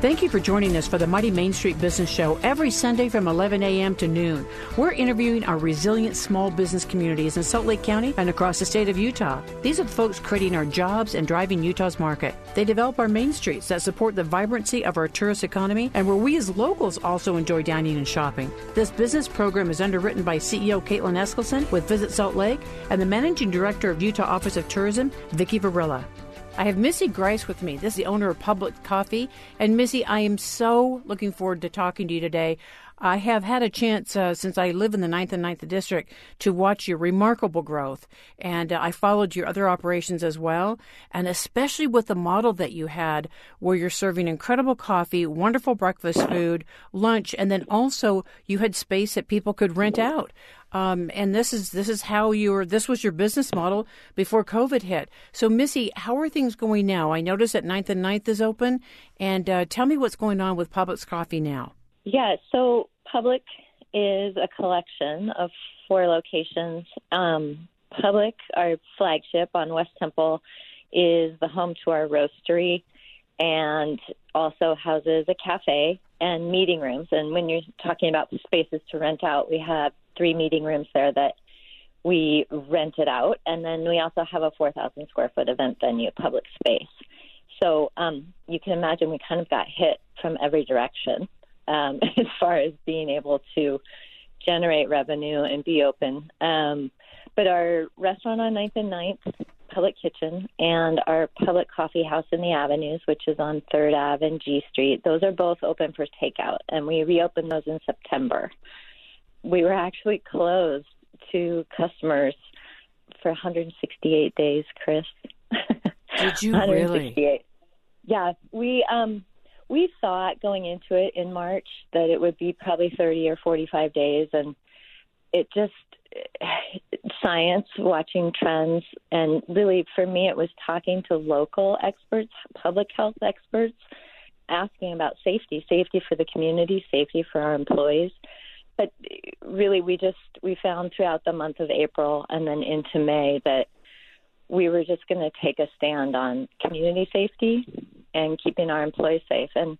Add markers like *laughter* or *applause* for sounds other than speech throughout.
Thank you for joining us for the Mighty Main Street Business Show every Sunday from 11 a.m. to noon. We're interviewing our resilient small business communities in Salt Lake County and across the state of Utah. These are the folks creating our jobs and driving Utah's market. They develop our main streets that support the vibrancy of our tourist economy and where we as locals also enjoy dining and shopping. This business program is underwritten by CEO Kaitlin Eskelson with Visit Salt Lake and the Managing Director of Utah Office of Tourism, Vicki Varela. I have Missy Grice with me. This is the owner of Publik Coffee. And Missy, I am so looking forward to talking to you today. I have had a chance uh, since I live in the 9th and 9th District to watch your remarkable growth. And uh, I followed your other operations as well. And especially with the model that you had, where you're serving incredible coffee, wonderful breakfast food, lunch, and then also you had space that people could rent out. Um, and this is this is how your this was your business model before COVID hit. So, Missy, how are things going now? I noticed that 9th and 9th is open, and uh, tell me what's going on with Publik's Coffee now. Yeah, so Publik is a collection of four locations. Um, Publik, our flagship on West Temple, is the home to our roastery and also houses a cafe and meeting rooms. And when you're talking about spaces to rent out, we have three meeting rooms there that we rented out, and then we also have a 4,000 square foot event venue, public space. So um, you can imagine we kind of got hit from every direction um, *laughs* as far as being able to generate revenue and be open. Um, but our restaurant on 9th and 9th, Publik Kitchen, and our public coffee house in the avenues, which is on 3rd Ave and G Street, those are both open for takeout, and we reopened those in September we were actually closed to customers for 168 days, Chris. Did you *laughs* really? Yeah, we um we thought going into it in March that it would be probably 30 or 45 days and it just *sighs* science watching trends and really for me it was talking to local experts public health experts asking about safety safety for the community safety for our employees. But really we just we found throughout the month of April and then into May that we were just going to take a stand on community safety and keeping our employees safe and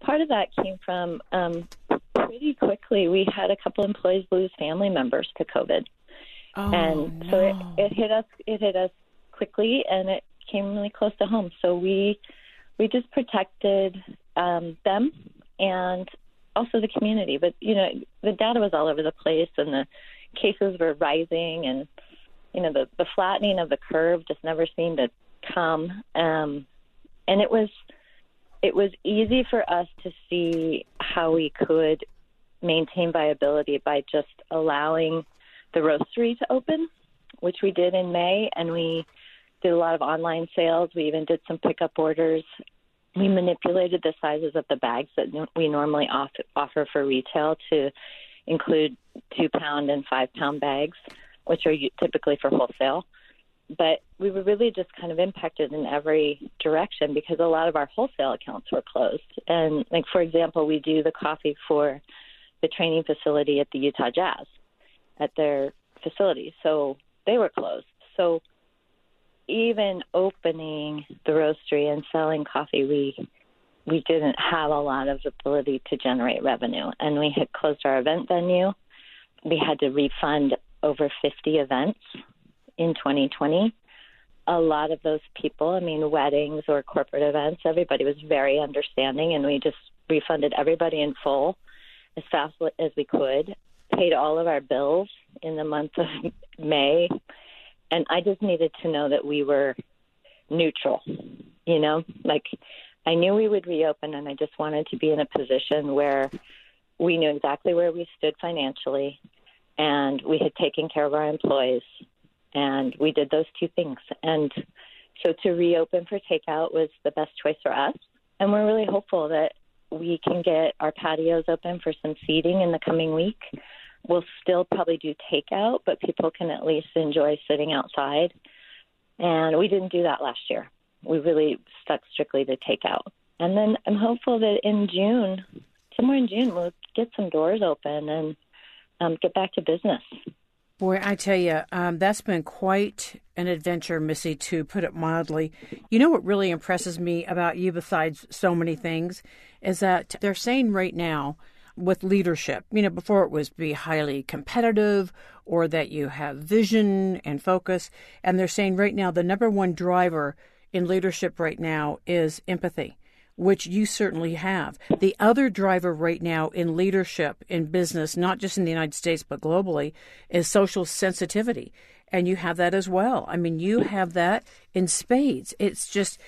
part of that came from um, pretty quickly we had a couple employees lose family members to covid oh, and no. so it, it hit us it hit us quickly and it came really close to home so we we just protected um, them and also the community. But you know, the data was all over the place, and the cases were rising, and you know, the the flattening of the curve just never seemed to come. Um, and it was it was easy for us to see how we could maintain viability by just allowing the roastery to open, which we did in May, and we did a lot of online sales. We even did some pickup orders we manipulated the sizes of the bags that we normally offer for retail to include two pound and five pound bags, which are typically for wholesale. But we were really just kind of impacted in every direction because a lot of our wholesale accounts were closed. And, like, for example, we do the coffee for the training facility at the Utah Jazz at their facility. So they were closed. So even opening the roastery and selling coffee, we we didn't have a lot of ability to generate revenue, and we had closed our event venue. We had to refund over 50 events in 2020. A lot of those people, I mean, weddings or corporate events, everybody was very understanding, and we just refunded everybody in full as fast as we could, paid all of our bills in the month of *laughs* May, and I just needed to know that we were neutral, you know, like I knew we would reopen, and I just wanted to be in a position where we knew exactly where we stood financially, and we had taken care of our employees, and we did those two things. And so to reopen for takeout was the best choice for us, and we're really hopeful that we can get our patios open for some seating in the coming week. We'll still probably do takeout, but people can at least enjoy sitting outside. And we didn't do that last year we really stuck strictly to takeout. And then I'm hopeful that in June, somewhere in June, we'll get some doors open and um, get back to business. Boy, I tell you, um, that's been quite an adventure, Missy, to put it mildly. You know what really impresses me about you, besides so many things, is that they're saying right now with leadership, you know, before it was be highly competitive or that you have vision and focus. And they're saying right now the number one driver in leadership right now is empathy, which you certainly have. The other driver right now in leadership in business, not just in the United States, but globally, is social sensitivity. And you have that as well. I mean, you have that in spades. It's just,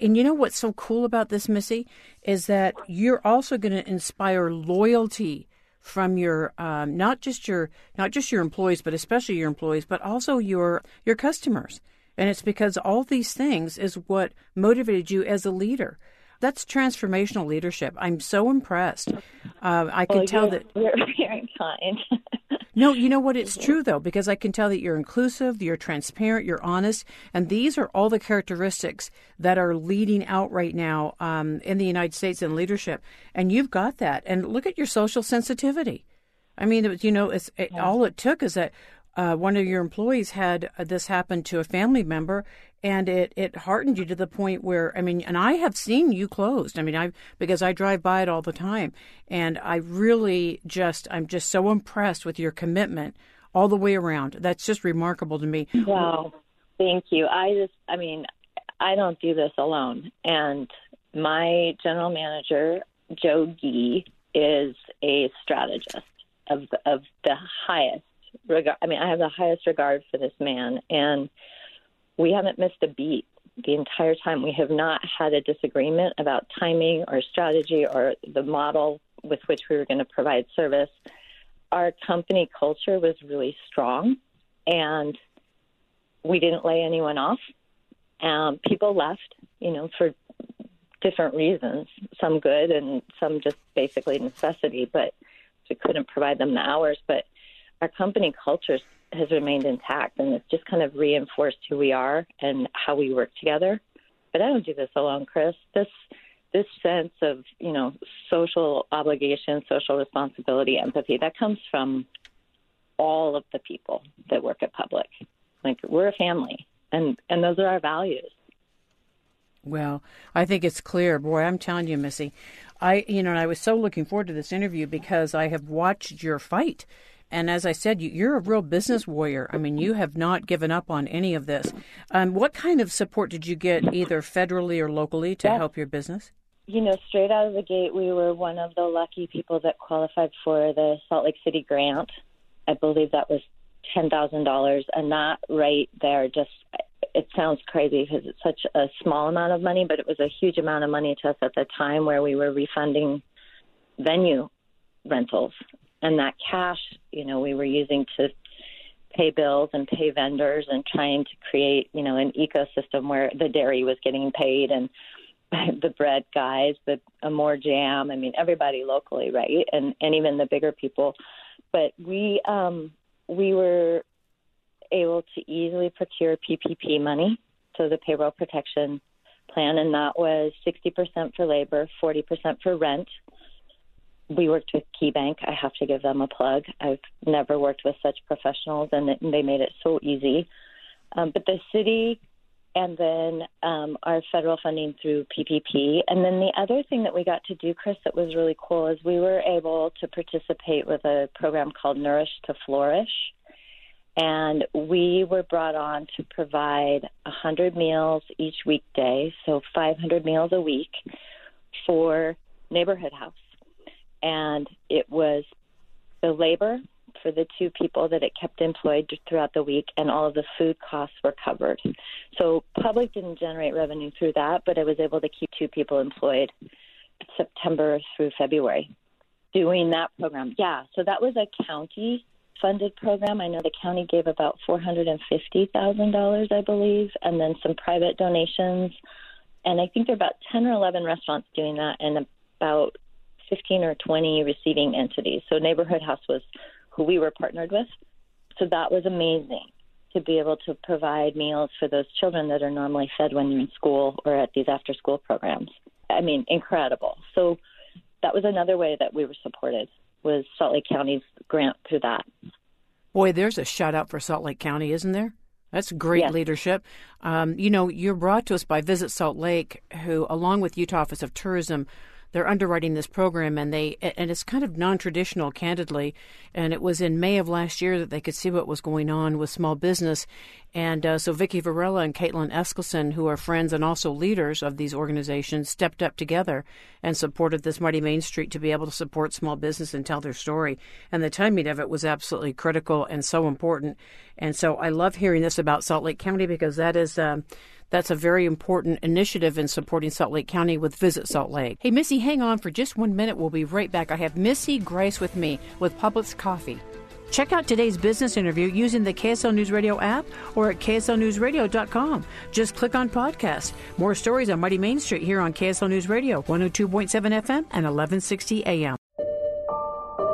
and you know what's so cool about this, Missy, is that you're also going to inspire loyalty from your um, not just your not just your employees, but especially your employees, but also your your customers. And it's because all these things is what motivated you as a leader. That's transformational leadership. I'm so impressed. Uh, I can well, tell that *laughs* you're very kind. *laughs* no, you know what? It's true though, because I can tell that you're inclusive, you're transparent, you're honest, and these are all the characteristics that are leading out right now um, in the United States in leadership. And you've got that. And look at your social sensitivity. I mean, you know, it's it, all it took is that uh, one of your employees had uh, this happen to a family member, and it it heartened you to the point where I mean, and I have seen you closed. I mean, I because I drive by it all the time, and I really just I'm just so impressed with your commitment all the way around. That's just remarkable to me. Wow, thank you. I just I mean, I don't do this alone, and my general manager Joe Gee is a strategist of of the highest regard. I mean, I have the highest regard for this man, and we haven't missed a beat the entire time. We have not had a disagreement about timing or strategy or the model with which we were going to provide service. Our company culture was really strong, and we didn't lay anyone off. Um, people left, you know, for different reasons, some good and some just basically necessity, but we couldn't provide them the hours. But our company culture has remained intact, and it's just kind of reinforced who we are and how we work together. But I don't do this alone, Chris. This this sense of you know social obligation, social responsibility, empathy that comes from all of the people that work at Publik. Like we're a family, and and those are our values. Well, I think it's clear. Boy, I'm telling you, Missy, I you know I was so looking forward to this interview because I have watched your fight and as I said, you're a real business warrior. I mean, you have not given up on any of this. Um, what kind of support did you get, either federally or locally, to yeah. help your business? You know, straight out of the gate, we were one of the lucky people that qualified for the Salt Lake City grant. I believe that was $10,000. And that right there just, it sounds crazy because it's such a small amount of money, but it was a huge amount of money to us at the time where we were refunding venue rentals and that cash, you know, we were using to pay bills and pay vendors and trying to create, you know, an ecosystem where the dairy was getting paid and *laughs* the bread guys, the Amour Jam, I mean everybody locally, right? And and even the bigger people. But we um we were able to easily procure PPP money, so the payroll protection plan, and that was 60% for labor, 40% for rent, we worked with KeyBank. I have to give them a plug. I've never worked with such professionals, and they made it so easy. Um, but the city and then um, our federal funding through PPP. And then the other thing that we got to do, Chris, that was really cool is we were able to participate with a program called Nourish to Flourish. And we were brought on to provide 100 meals each weekday, so 500 meals a week for Neighborhood House. And it was the labor for the two people that it kept employed throughout the week, and all of the food costs were covered. So Publik didn't generate revenue through that, but I was able to keep two people employed September through February doing that program. Yeah, so that was a county funded program. I know the county gave about $450,000, I believe, and then some private donations. And I think there are about 10 or 11 restaurants doing that and about 15 or 20 receiving entities. So Neighborhood House was who we were partnered with. So that was amazing to be able to provide meals for those children that are normally fed when they're in school or at these after school programs. I mean, incredible. So that was another way that we were supported was Salt Lake County's grant through that. Boy, there's a shout out for Salt Lake County, isn't there? That's great yes. leadership. Um, you know, you're brought to us by Visit Salt Lake, who, along with Utah Office of Tourism, they're underwriting this program, and they and it's kind of non-traditional, candidly. And it was in May of last year that they could see what was going on with small business, and uh, so Vicki Varela and Kaitlin Eskelson, who are friends and also leaders of these organizations, stepped up together and supported this Mighty Main Street to be able to support small business and tell their story. And the timing of it was absolutely critical and so important. And so I love hearing this about Salt Lake County because that is. Um, that's a very important initiative in supporting Salt Lake County with Visit Salt Lake. Hey, Missy, hang on for just one minute. We'll be right back. I have Missy Grace with me with Publik Coffee. Check out today's business interview using the KSL News Radio app or at kslnewsradio.com. Just click on podcast. More stories on Mighty Main Street here on KSL News Radio, 102.7 FM and 1160 AM.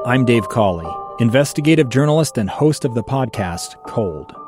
I'm Dave Cawley, investigative journalist and host of the podcast Cold.